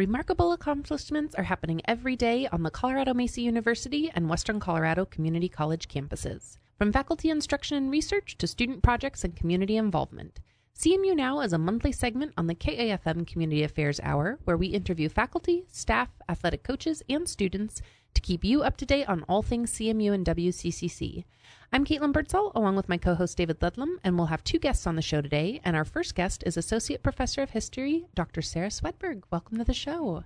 Remarkable accomplishments are happening every day on the Colorado Mesa University and Western Colorado Community College campuses. From faculty instruction and research to student projects and community involvement. CMU Now is a monthly segment on the KAFM Community Affairs Hour where we interview faculty, staff, athletic coaches, and students to keep you up to date on all things CMU and WCCC. I'm Caitlin Birdsall, along with my co host David Ludlam, and we'll have two guests on the show today. And our first guest is Associate Professor of History, Dr. Sarah Swedberg. Welcome to the show.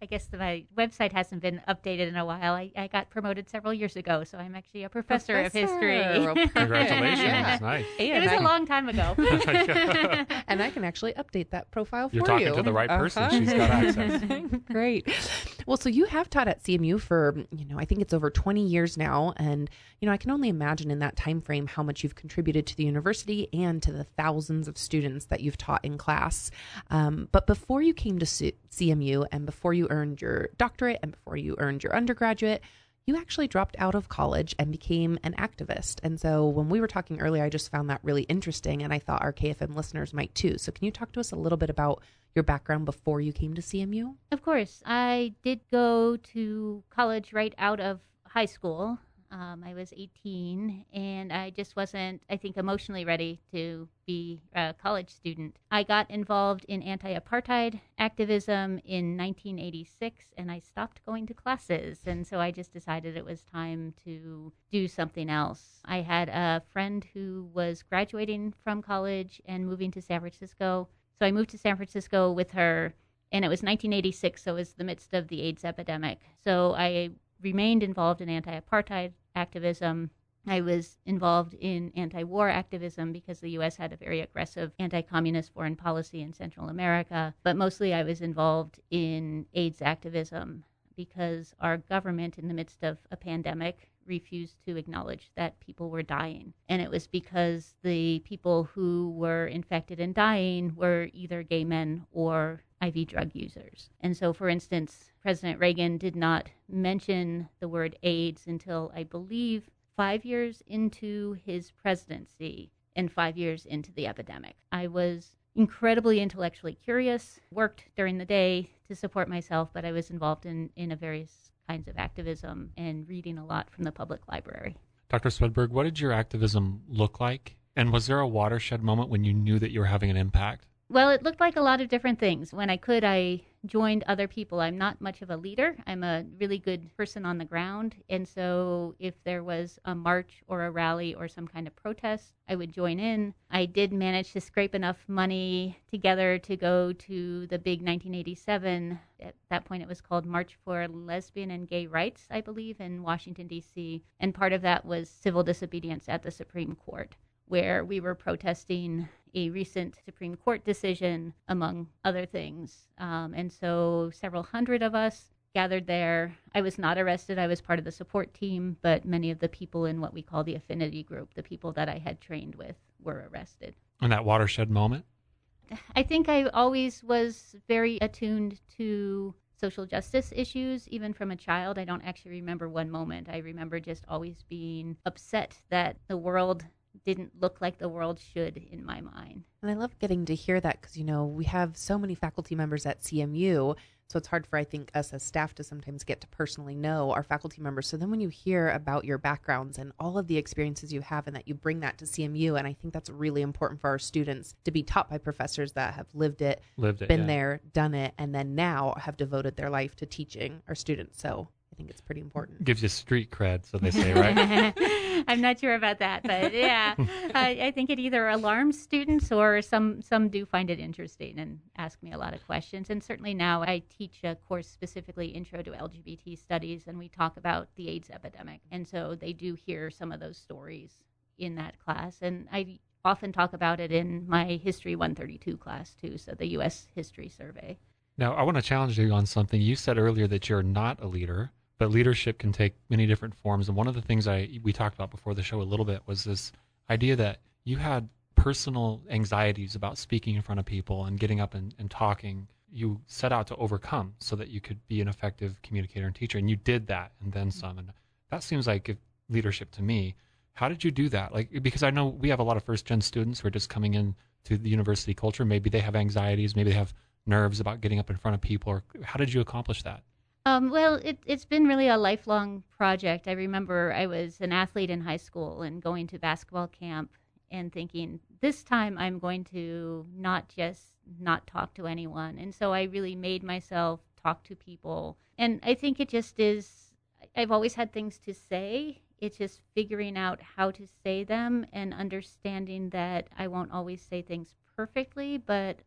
I guess the, my website hasn't been updated in a while. I, I got promoted several years ago, so I'm actually a professor, professor. of history. Congratulations. yeah. Nice. it was I, a long time ago. and I can actually update that profile You're for you. You're talking to the right person. Uh-huh. She's got access. Great. Well, so you have taught at CMU for, you know, I think it's over 20 years now. And, you know, I can only imagine in that time frame how much you've contributed to the university and to the thousands of students that you've taught in class. Um, but before you came to CMU and before you earned your doctorate and before you earned your undergraduate, you actually dropped out of college and became an activist. And so when we were talking earlier, I just found that really interesting. And I thought our KFM listeners might too. So can you talk to us a little bit about your background before you came to CMU? Of course. I did go to college right out of high school. Um, I was 18 and I just wasn't, I think, emotionally ready to be a college student. I got involved in anti apartheid activism in 1986 and I stopped going to classes. And so I just decided it was time to do something else. I had a friend who was graduating from college and moving to San Francisco. So I moved to San Francisco with her and it was 1986, so it was the midst of the AIDS epidemic. So I remained involved in anti apartheid activism. I was involved in anti war activism because the U.S. had a very aggressive anti communist foreign policy in Central America. But mostly I was involved in AIDS activism because our government, in the midst of a pandemic, refused to acknowledge that people were dying. And it was because the people who were infected and dying were either gay men or IV drug users. And so, for instance, President Reagan did not mention the word AIDS until I believe five years into his presidency and five years into the epidemic. I was incredibly intellectually curious, worked during the day to support myself, but I was involved in, in a various kinds of activism and reading a lot from the public library. Dr. Swedberg, what did your activism look like? And was there a watershed moment when you knew that you were having an impact? Well, it looked like a lot of different things. When I could, I joined other people. I'm not much of a leader. I'm a really good person on the ground. And so if there was a march or a rally or some kind of protest, I would join in. I did manage to scrape enough money together to go to the big 1987, at that point it was called March for Lesbian and Gay Rights, I believe, in Washington, D.C. And part of that was civil disobedience at the Supreme Court where we were protesting a recent Supreme Court decision, among other things. Um, and so several hundred of us gathered there. I was not arrested. I was part of the support team, but many of the people in what we call the affinity group, the people that I had trained with, were arrested. In that watershed moment? I think I always was very attuned to social justice issues, even from a child. I don't actually remember one moment. I remember just always being upset that the world didn't look like the world should in my mind. And I love getting to hear that because, you know, we have so many faculty members at CMU. So it's hard for, I think, us as staff to sometimes get to personally know our faculty members. So then when you hear about your backgrounds and all of the experiences you have and that you bring that to CMU, and I think that's really important for our students to be taught by professors that have lived it, lived it been yeah. there, done it, and then now have devoted their life to teaching our students. So I think it's pretty important. Gives you street cred, so they say, right? I'm not sure about that, but yeah, I, I, think it either alarms students or some some do find it interesting and ask me a lot of questions. And certainly now I teach a course specifically Intro to LGBT Studies, and we talk about the AIDS epidemic, and so they do hear some of those stories in that class, and I often talk about it in my History 132 class too, so the U.S. History Survey. Now, I want to challenge you on something. You said earlier that you're not a leader but leadership can take many different forms. And one of the things I we talked about before the show a little bit was this idea that you had personal anxieties about speaking in front of people and getting up and, and talking. You set out to overcome so that you could be an effective communicator and teacher, and you did that and then some. And that seems like leadership to me. How did you do that? Like because I know we have a lot of first gen students who are just coming in to the university culture. Maybe they have anxieties, maybe they have nerves about getting up in front of people, or how did you accomplish that? Um, well, it, it's been really a lifelong project. I remember I was an athlete in high school and going to basketball camp and thinking, this time I'm going to not just not talk to anyone. And so I really made myself talk to people. And I think it just is, I've always had things to say. It's just figuring out how to say them and understanding that I won't always say things perfectly, but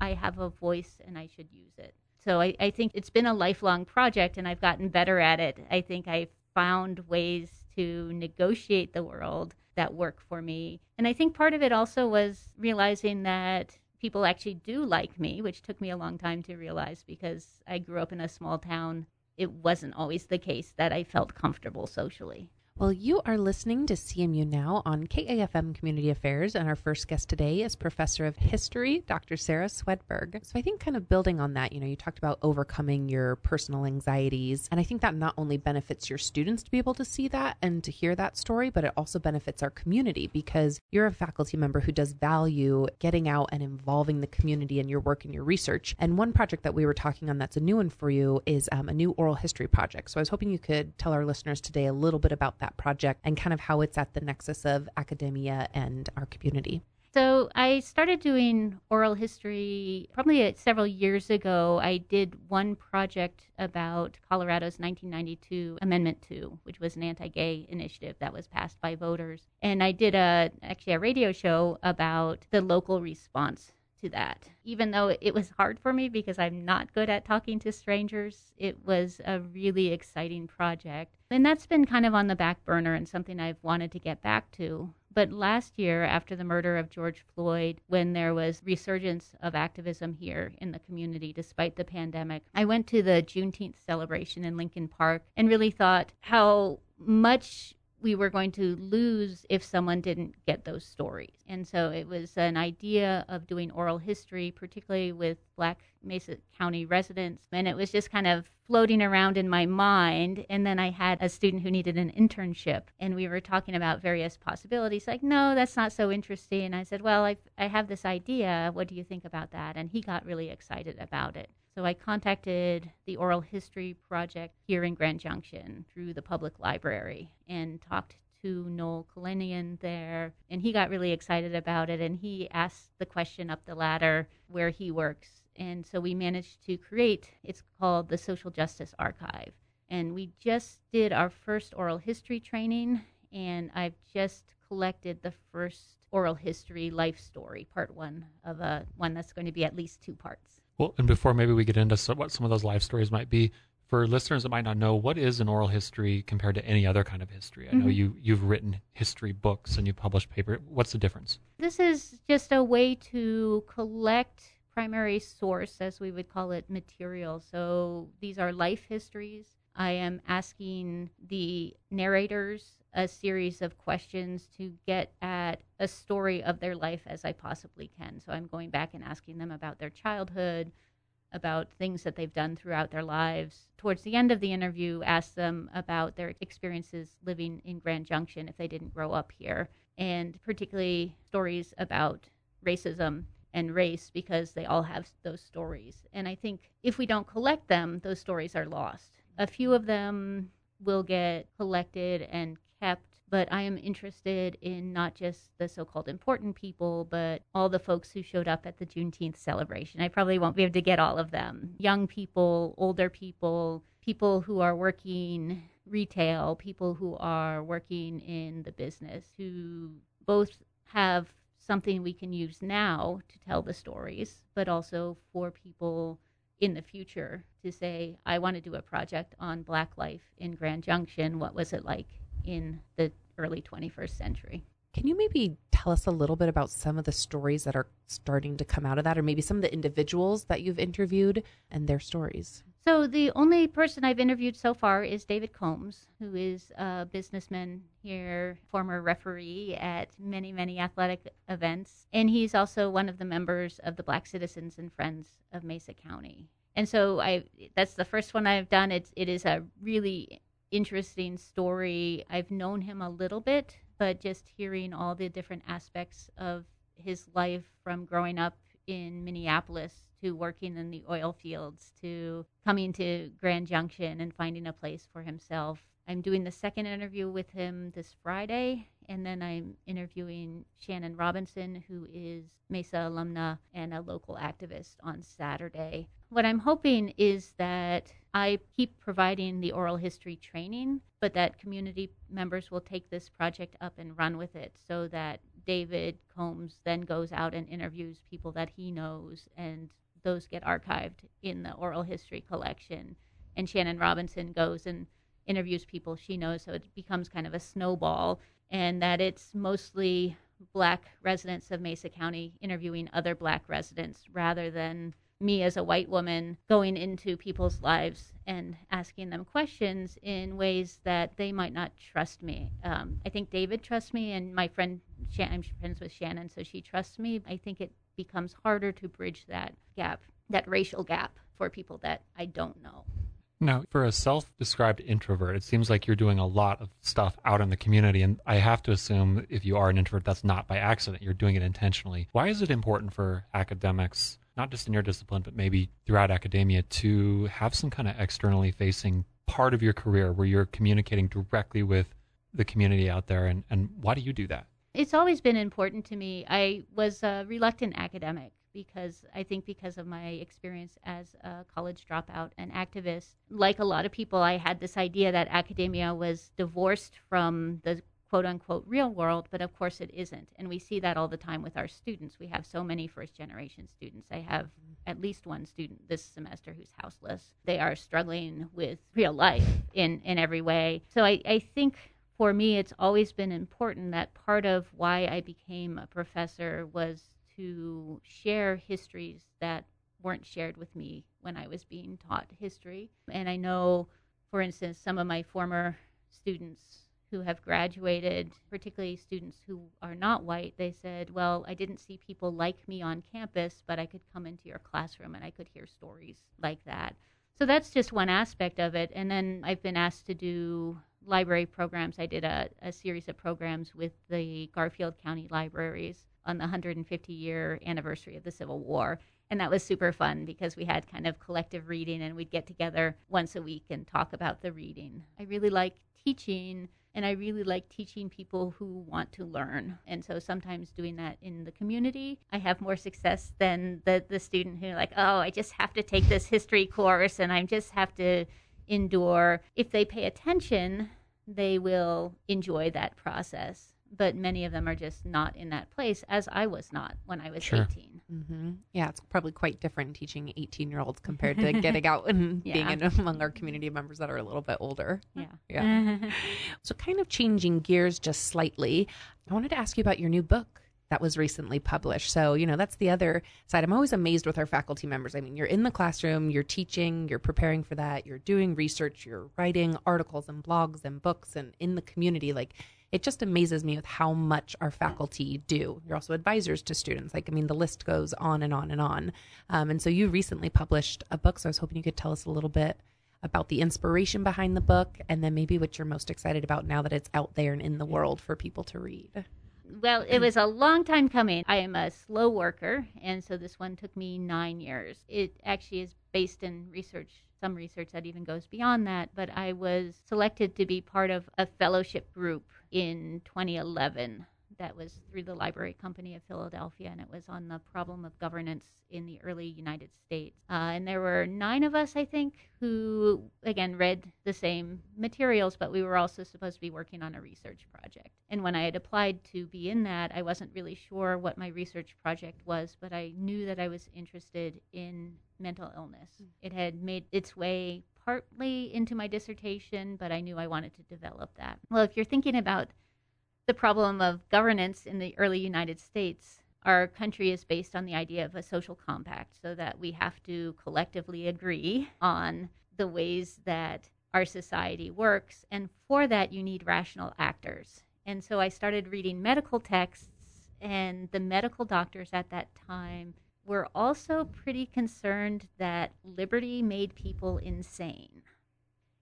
I have a voice and I should use it. So I, I think it's been a lifelong project and I've gotten better at it. I think I've found ways to negotiate the world that work for me. And I think part of it also was realizing that people actually do like me, which took me a long time to realize because I grew up in a small town. It wasn't always the case that I felt comfortable socially. Well, you are listening to CMU Now on KAFM Community Affairs, and our first guest today is Professor of History, Dr. Sarah Swedberg. So I think kind of building on that, you know, you talked about overcoming your personal anxieties, and I think that not only benefits your students to be able to see that and to hear that story, but it also benefits our community because you're a faculty member who does value getting out and involving the community in your work and your research. And one project that we were talking on that's a new one for you is um, a new oral history project. So I was hoping you could tell our listeners today a little bit about that that project and kind of how it's at the nexus of academia and our community. So I started doing oral history probably several years ago. I did one project about Colorado's 1992 Amendment 2, which was an anti-gay initiative that was passed by voters. And I did a actually a radio show about the local response to that. Even though it was hard for me because I'm not good at talking to strangers, it was a really exciting project. And that's been kind of on the back burner and something I've wanted to get back to. But last year, after the murder of George Floyd, when there was resurgence of activism here in the community despite the pandemic, I went to the Juneteenth celebration in Lincoln Park and really thought how much we were going to lose if someone didn't get those stories. And so it was an idea of doing oral history, particularly with Black Mesa County residents. And it was just kind of floating around in my mind. And then I had a student who needed an internship, and we were talking about various possibilities. Like, no, that's not so interesting. And I said, well, I, I have this idea. What do you think about that? And he got really excited about it. So I contacted the Oral History Project here in Grand Junction through the public library and talked to Noel Kalinian there, and he got really excited about it. And he asked the question up the ladder where he works, and so we managed to create. It's called the Social Justice Archive, and we just did our first oral history training, and I've just collected the first oral history life story, part one of a one that's going to be at least two parts. Well, and before maybe we get into what some of those life stories might be, for listeners that might not know, what is an oral history compared to any other kind of history? I know mm-hmm. you you've written history books and you published paper. What's the difference? This is just a way to collect primary source, as we would call it, material. So these are life histories. I am asking the narrators a series of questions to get at a story of their life as I possibly can. So I'm going back and asking them about their childhood, about things that they've done throughout their lives. Towards the end of the interview, ask them about their experiences living in Grand Junction if they didn't grow up here, and particularly stories about racism and race because they all have those stories. And I think if we don't collect them, those stories are lost. A few of them will get collected and kept, but I am interested in not just the so called important people, but all the folks who showed up at the Juneteenth celebration. I probably won't be able to get all of them young people, older people, people who are working retail, people who are working in the business, who both have something we can use now to tell the stories, but also for people in the future to say, I want to do a project on Black life in Grand Junction. What was it like in the early 21st century. Can you maybe tell us a little bit about some of the stories that are starting to come out of that, or maybe some of the individuals that you've interviewed and their stories? So, the only person I've interviewed so far is David Combs, who is a businessman here, former referee at many, many athletic events. And he's also one of the members of the Black Citizens and Friends of Mesa County. And so I that's the first one I've done. It's it is a really interesting story. I've known him a little bit, but just hearing all the different aspects of his life from growing up in Minneapolis to working in the oil fields to coming to Grand Junction and finding a place for himself. I'm doing the second interview with him this Friday, and then I'm interviewing Shannon Robinson, who is Mesa alumna and a local activist, on Saturday. What I'm hoping is that I keep providing the oral history training, but that community members will take this project up and run with it so that David Combs then goes out and interviews people that he knows, and those get archived in the oral history collection. And Shannon Robinson goes and interviews people she knows, so it becomes kind of a snowball, and that it's mostly black residents of Mesa County interviewing other black residents rather than me as a white woman going into people's lives and asking them questions in ways that they might not trust me. Um, I think David trusts me, and my friend, I'm friends with Shannon, so she trusts me. I think it becomes harder to bridge that gap, that racial gap for people that I don't know. Now, for a self described introvert, it seems like you're doing a lot of stuff out in the community. And I have to assume if you are an introvert, that's not by accident. You're doing it intentionally. Why is it important for academics, not just in your discipline, but maybe throughout academia, to have some kind of externally facing part of your career where you're communicating directly with the community out there? And, and why do you do that? It's always been important to me. I was a reluctant academic because I think because of my experience as a college dropout and activist, like a lot of people, I had this idea that academia was divorced from the quote unquote real world, but of course it isn't. And we see that all the time with our students. We have so many first generation students. I have at least one student this semester who's houseless. They are struggling with real life in, in every way. So I, I think for me, it's always been important that part of why I became a professor was to share histories that weren't shared with me when I was being taught history. And I know, for instance, some of my former students who have graduated, particularly students who are not white, they said, Well, I didn't see people like me on campus, but I could come into your classroom and I could hear stories like that. So that's just one aspect of it. And then I've been asked to do library programs. I did a, a series of programs with the Garfield County Libraries on the 150 year anniversary of the Civil War. And that was super fun because we had kind of collective reading and we'd get together once a week and talk about the reading. I really like teaching and I really like teaching people who want to learn. And so sometimes doing that in the community, I have more success than the, the student who, like, oh, I just have to take this history course and I just have to endure. If they pay attention, they will enjoy that process but many of them are just not in that place as I was not when I was sure. 18. Mm-hmm. Yeah, it's probably quite different teaching 18 year olds compared to getting out and yeah. being in among our community members that are a little bit older. Yeah. Yeah. so, kind of changing gears just slightly, I wanted to ask you about your new book that was recently published. So, you know, that's the other side. I'm always amazed with our faculty members. I mean, you're in the classroom, you're teaching, you're preparing for that, you're doing research, you're writing articles and blogs and books and in the community. Like, it just amazes me with how much our faculty do. You're also advisors to students. Like, I mean, the list goes on and on and on. Um, and so you recently published a book. So I was hoping you could tell us a little bit about the inspiration behind the book and then maybe what you're most excited about now that it's out there and in the world for people to read. Well, it was a long time coming. I am a slow worker, and so this one took me nine years. It actually is based in research some research that even goes beyond that, but I was selected to be part of a fellowship group in 2011 that was through the Library Company of Philadelphia, and it was on the problem of governance in the early United States. Uh, and there were nine of us, I think, who, again, read the same materials, but we were also supposed to be working on a research project. And when I had applied to be in that, I wasn't really sure what my research project was, but I knew that I was interested in mental illness. Mm. It had made its way partly into my dissertation, but I knew I wanted to develop that. Well, if you're thinking about the problem of governance in the early United States, our country is based on the idea of a social compact, so that we have to collectively agree on the ways that our society works. And for that, you need rational actors. And so I started reading medical texts, and the medical doctors at that time were also pretty concerned that liberty made people insane.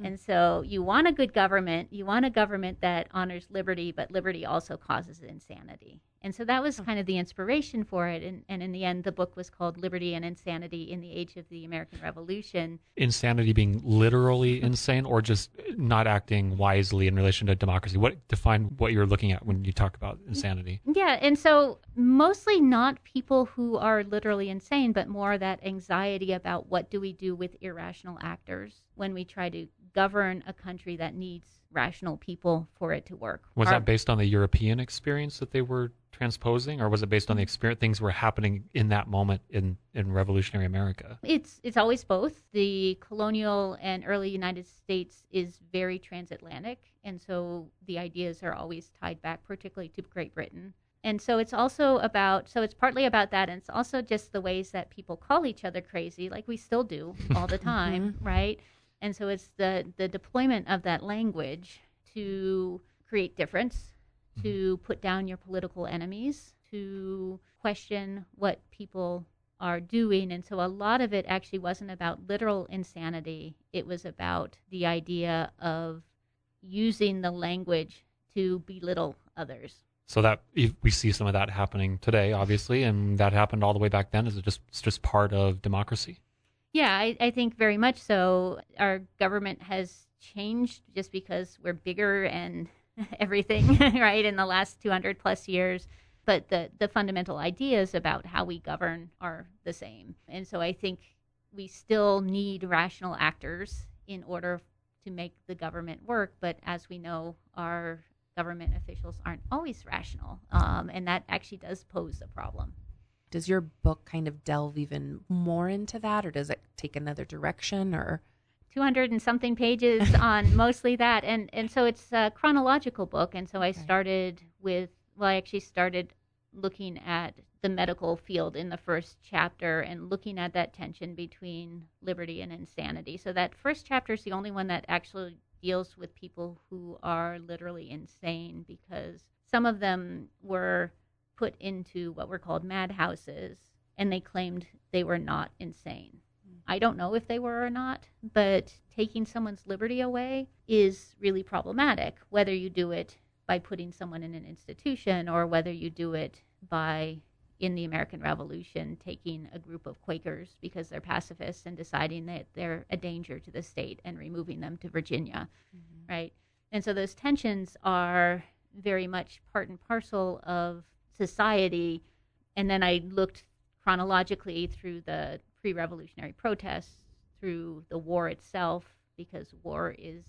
Mm. And so you want a good government, you want a government that honors liberty, but liberty also causes insanity. And so that was kind of the inspiration for it. And, and in the end, the book was called Liberty and Insanity in the Age of the American Revolution. Insanity being literally insane or just not acting wisely in relation to democracy? What define what you're looking at when you talk about insanity? Yeah. And so mostly not people who are literally insane, but more that anxiety about what do we do with irrational actors when we try to govern a country that needs rational people for it to work. Was Our- that based on the European experience that they were transposing, or was it based on the experience things were happening in that moment in in revolutionary America? It's it's always both. The colonial and early United States is very transatlantic, and so the ideas are always tied back, particularly to Great Britain. And so it's also about so it's partly about that, and it's also just the ways that people call each other crazy, like we still do all the time, mm-hmm. right? And so it's the the deployment of that language to create difference, mm-hmm. to put down your political enemies, to question what people are doing. And so a lot of it actually wasn't about literal insanity, it was about the idea of using the language to belittle others. So that we see some of that happening today, obviously, and that happened all the way back then. Is it just it's just part of democracy? Yeah, I, I think very much so. Our government has changed just because we're bigger and everything, right, in the last 200 plus years. But the, the fundamental ideas about how we govern are the same. And so I think we still need rational actors in order to make the government work. But as we know, our government officials aren't always rational. Um, and that actually does pose a problem. Does your book kind of delve even more into that, or does it take another direction? Or 200 and something pages on mostly that and and so it's a chronological book and so i started with well i actually started looking at the medical field in the first chapter and looking at that tension between liberty and insanity so that first chapter is the only one that actually deals with people who are literally insane because some of them were put into what were called madhouses and they claimed they were not insane. Mm. I don't know if they were or not, but taking someone's liberty away is really problematic, whether you do it by putting someone in an institution or whether you do it by, in the American Revolution, taking a group of Quakers because they're pacifists and deciding that they're a danger to the state and removing them to Virginia, mm-hmm. right? And so those tensions are very much part and parcel of society. And then I looked chronologically through the pre revolutionary protests, through the war itself, because war is,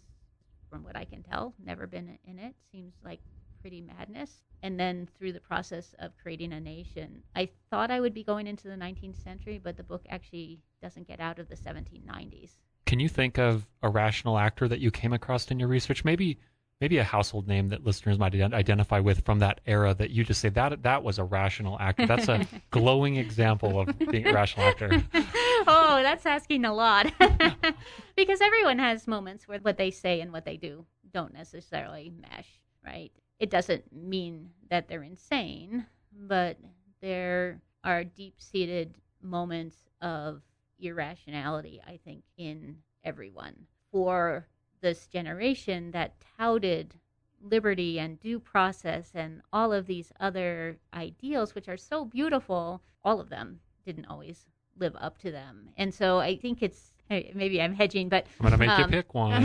from what I can tell, never been in it. Seems like pretty madness. And then through the process of creating a nation. I thought I would be going into the 19th century, but the book actually doesn't get out of the 1790s. Can you think of a rational actor that you came across in your research? Maybe maybe a household name that listeners might ident- identify with from that era that you just say that that was a rational actor. That's a glowing example of being a rational actor. oh, that's asking a lot. because everyone has moments where what they say and what they do don't necessarily mesh, right? It doesn't mean that they're insane, but there are deep seated moments of irrationality, I think, in everyone. For this generation that touted liberty and due process and all of these other ideals, which are so beautiful, all of them didn't always live up to them. And so I think it's maybe I'm hedging, but I'm gonna make you Um, pick one.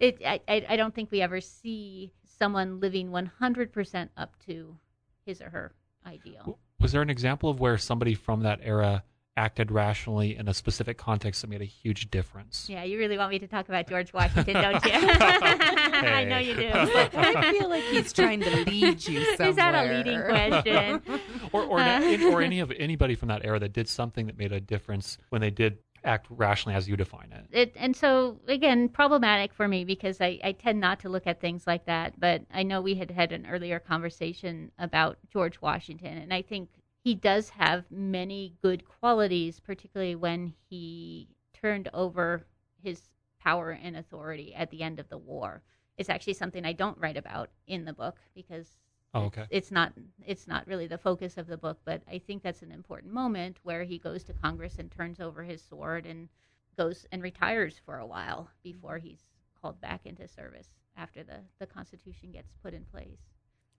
it, I, I I don't think we ever see someone living 100% up to his or her ideal. Was there an example of where somebody from that era acted rationally in a specific context that made a huge difference? Yeah, you really want me to talk about George Washington, don't you? I know you do. I feel like he's trying to lead you somewhere. Is that a leading question? or or, Uh. or any of anybody from that era that did something that made a difference when they did act rationally as you define it. it, and so again problematic for me because I, I tend not to look at things like that but i know we had had an earlier conversation about george washington and i think he does have many good qualities particularly when he turned over his power and authority at the end of the war it's actually something i don't write about in the book because Oh, it's- okay. it's not it's not really the focus of the book but i think that's an important moment where he goes to congress and turns over his sword and goes and retires for a while before he's called back into service after the, the constitution gets put in place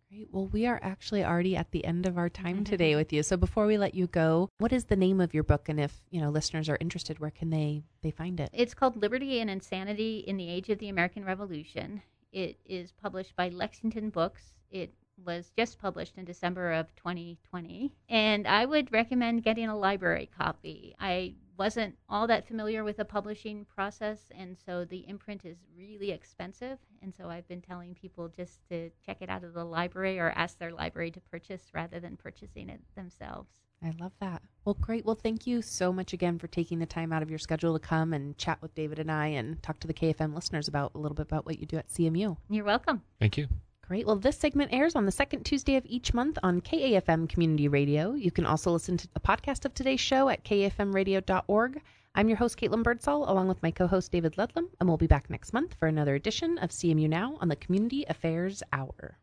Great. Well, we are actually already at the end of our time Mm-hmm. today with you. So before we let you go, what is the name of your book? And if you know listeners are interested, where can they they find it? It's called Liberty and Insanity in the Age of the American Revolution. It is published by Lexington Books. It was just published in December of 2020. And I would recommend getting a library copy. I wasn't all that familiar with the publishing process, and so the imprint is really expensive. And so I've been telling people just to check it out of the library or ask their library to purchase rather than purchasing it themselves. I love that. Well, great. Well, thank you so much again for taking the time out of your schedule to come and chat with David and I and talk to the KFM listeners about a little bit about what you do at CMU. You're welcome. Thank you. Great. Well, this segment airs on the second Tuesday of each month on KAFM Community Radio. You can also listen to a podcast of today's show at kafmradio.org. I'm your host, Caitlin Birdsall, along with my co host, David Ludlam, and we'll be back next month for another edition of CMU Now on the Community Affairs Hour.